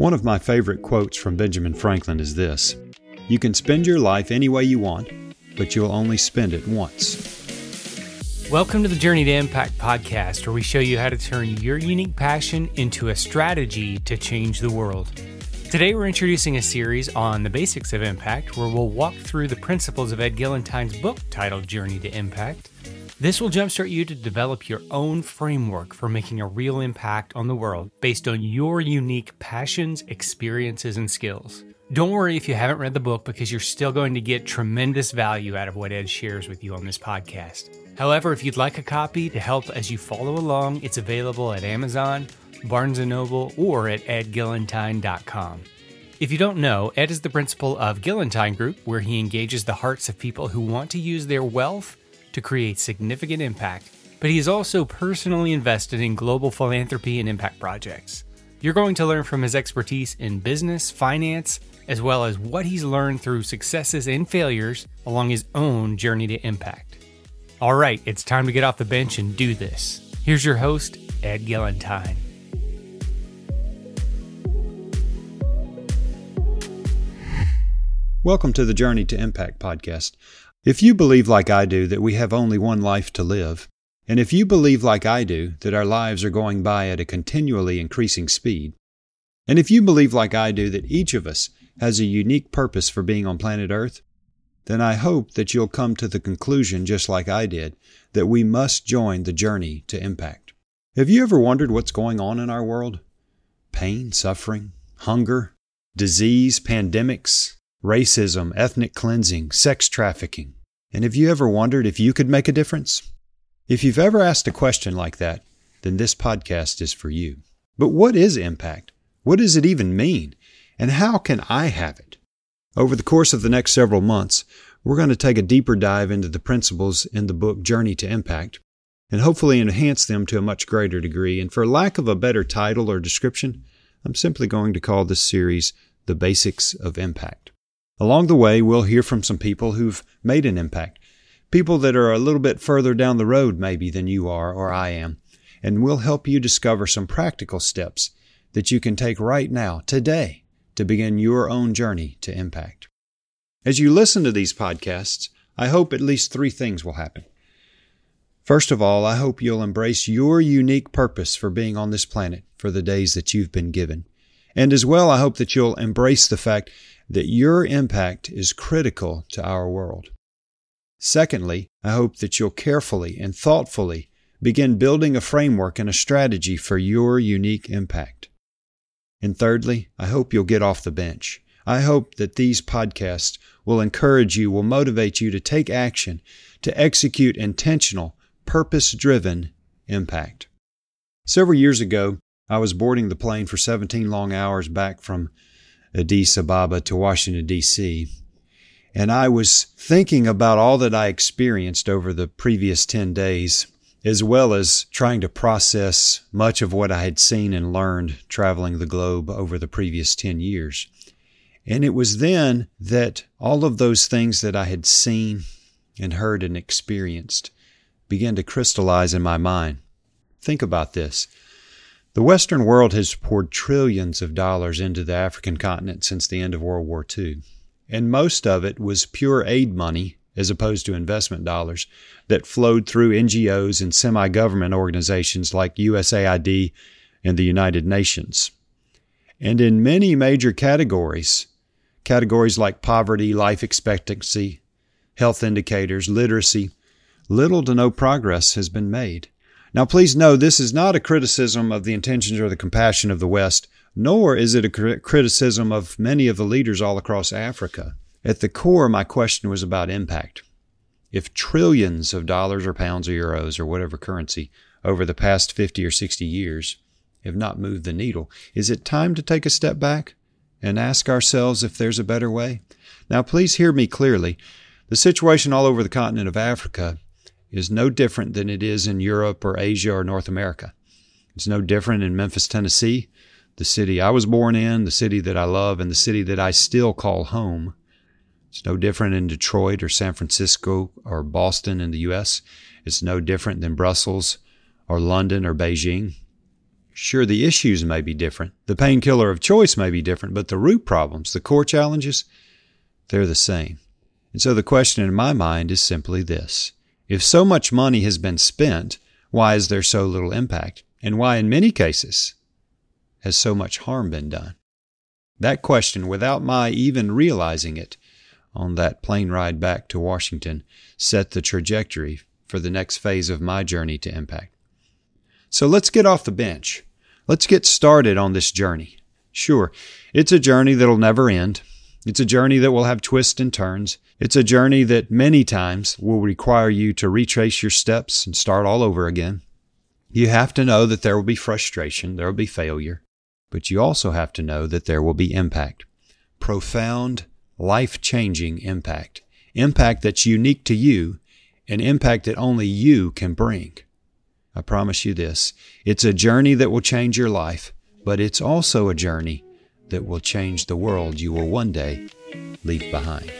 One of my favorite quotes from Benjamin Franklin is this You can spend your life any way you want, but you'll only spend it once. Welcome to the Journey to Impact podcast, where we show you how to turn your unique passion into a strategy to change the world. Today, we're introducing a series on the basics of impact, where we'll walk through the principles of Ed Gillentine's book titled Journey to Impact this will jumpstart you to develop your own framework for making a real impact on the world based on your unique passions, experiences, and skills. Don't worry if you haven't read the book because you're still going to get tremendous value out of what Ed shares with you on this podcast. However, if you'd like a copy to help as you follow along, it's available at Amazon, Barnes & Noble, or at edgillentine.com. If you don't know, Ed is the principal of Gillentine Group, where he engages the hearts of people who want to use their wealth to create significant impact, but he is also personally invested in global philanthropy and impact projects. You're going to learn from his expertise in business, finance, as well as what he's learned through successes and failures along his own journey to impact. All right, it's time to get off the bench and do this. Here's your host, Ed Gillentine. Welcome to the Journey to Impact podcast. If you believe like I do that we have only one life to live, and if you believe like I do that our lives are going by at a continually increasing speed, and if you believe like I do that each of us has a unique purpose for being on planet Earth, then I hope that you'll come to the conclusion, just like I did, that we must join the journey to impact. Have you ever wondered what's going on in our world? Pain, suffering, hunger, disease, pandemics, racism, ethnic cleansing, sex trafficking. And have you ever wondered if you could make a difference? If you've ever asked a question like that, then this podcast is for you. But what is impact? What does it even mean? And how can I have it? Over the course of the next several months, we're going to take a deeper dive into the principles in the book Journey to Impact and hopefully enhance them to a much greater degree. And for lack of a better title or description, I'm simply going to call this series The Basics of Impact. Along the way, we'll hear from some people who've made an impact, people that are a little bit further down the road, maybe, than you are or I am, and we'll help you discover some practical steps that you can take right now, today, to begin your own journey to impact. As you listen to these podcasts, I hope at least three things will happen. First of all, I hope you'll embrace your unique purpose for being on this planet for the days that you've been given. And as well, I hope that you'll embrace the fact that your impact is critical to our world. Secondly, I hope that you'll carefully and thoughtfully begin building a framework and a strategy for your unique impact. And thirdly, I hope you'll get off the bench. I hope that these podcasts will encourage you, will motivate you to take action, to execute intentional, purpose driven impact. Several years ago, I was boarding the plane for 17 long hours back from Addis Ababa to Washington, D.C. And I was thinking about all that I experienced over the previous 10 days, as well as trying to process much of what I had seen and learned traveling the globe over the previous 10 years. And it was then that all of those things that I had seen and heard and experienced began to crystallize in my mind. Think about this. The Western world has poured trillions of dollars into the African continent since the end of World War II, and most of it was pure aid money as opposed to investment dollars that flowed through NGOs and semi government organizations like USAID and the United Nations. And in many major categories, categories like poverty, life expectancy, health indicators, literacy, little to no progress has been made. Now, please know this is not a criticism of the intentions or the compassion of the West, nor is it a criticism of many of the leaders all across Africa. At the core, my question was about impact. If trillions of dollars or pounds or euros or whatever currency over the past 50 or 60 years have not moved the needle, is it time to take a step back and ask ourselves if there's a better way? Now, please hear me clearly. The situation all over the continent of Africa is no different than it is in Europe or Asia or North America. It's no different in Memphis, Tennessee, the city I was born in, the city that I love, and the city that I still call home. It's no different in Detroit or San Francisco or Boston in the U.S. It's no different than Brussels or London or Beijing. Sure, the issues may be different. The painkiller of choice may be different, but the root problems, the core challenges, they're the same. And so the question in my mind is simply this If so much money has been spent, why is there so little impact? And why, in many cases, has so much harm been done? That question, without my even realizing it, on that plane ride back to Washington, set the trajectory for the next phase of my journey to impact. So let's get off the bench. Let's get started on this journey. Sure, it's a journey that'll never end. It's a journey that will have twists and turns. It's a journey that many times will require you to retrace your steps and start all over again. You have to know that there will be frustration, there will be failure, but you also have to know that there will be impact. Profound, life changing impact. Impact that's unique to you, an impact that only you can bring. I promise you this it's a journey that will change your life, but it's also a journey that will change the world you will one day leave behind.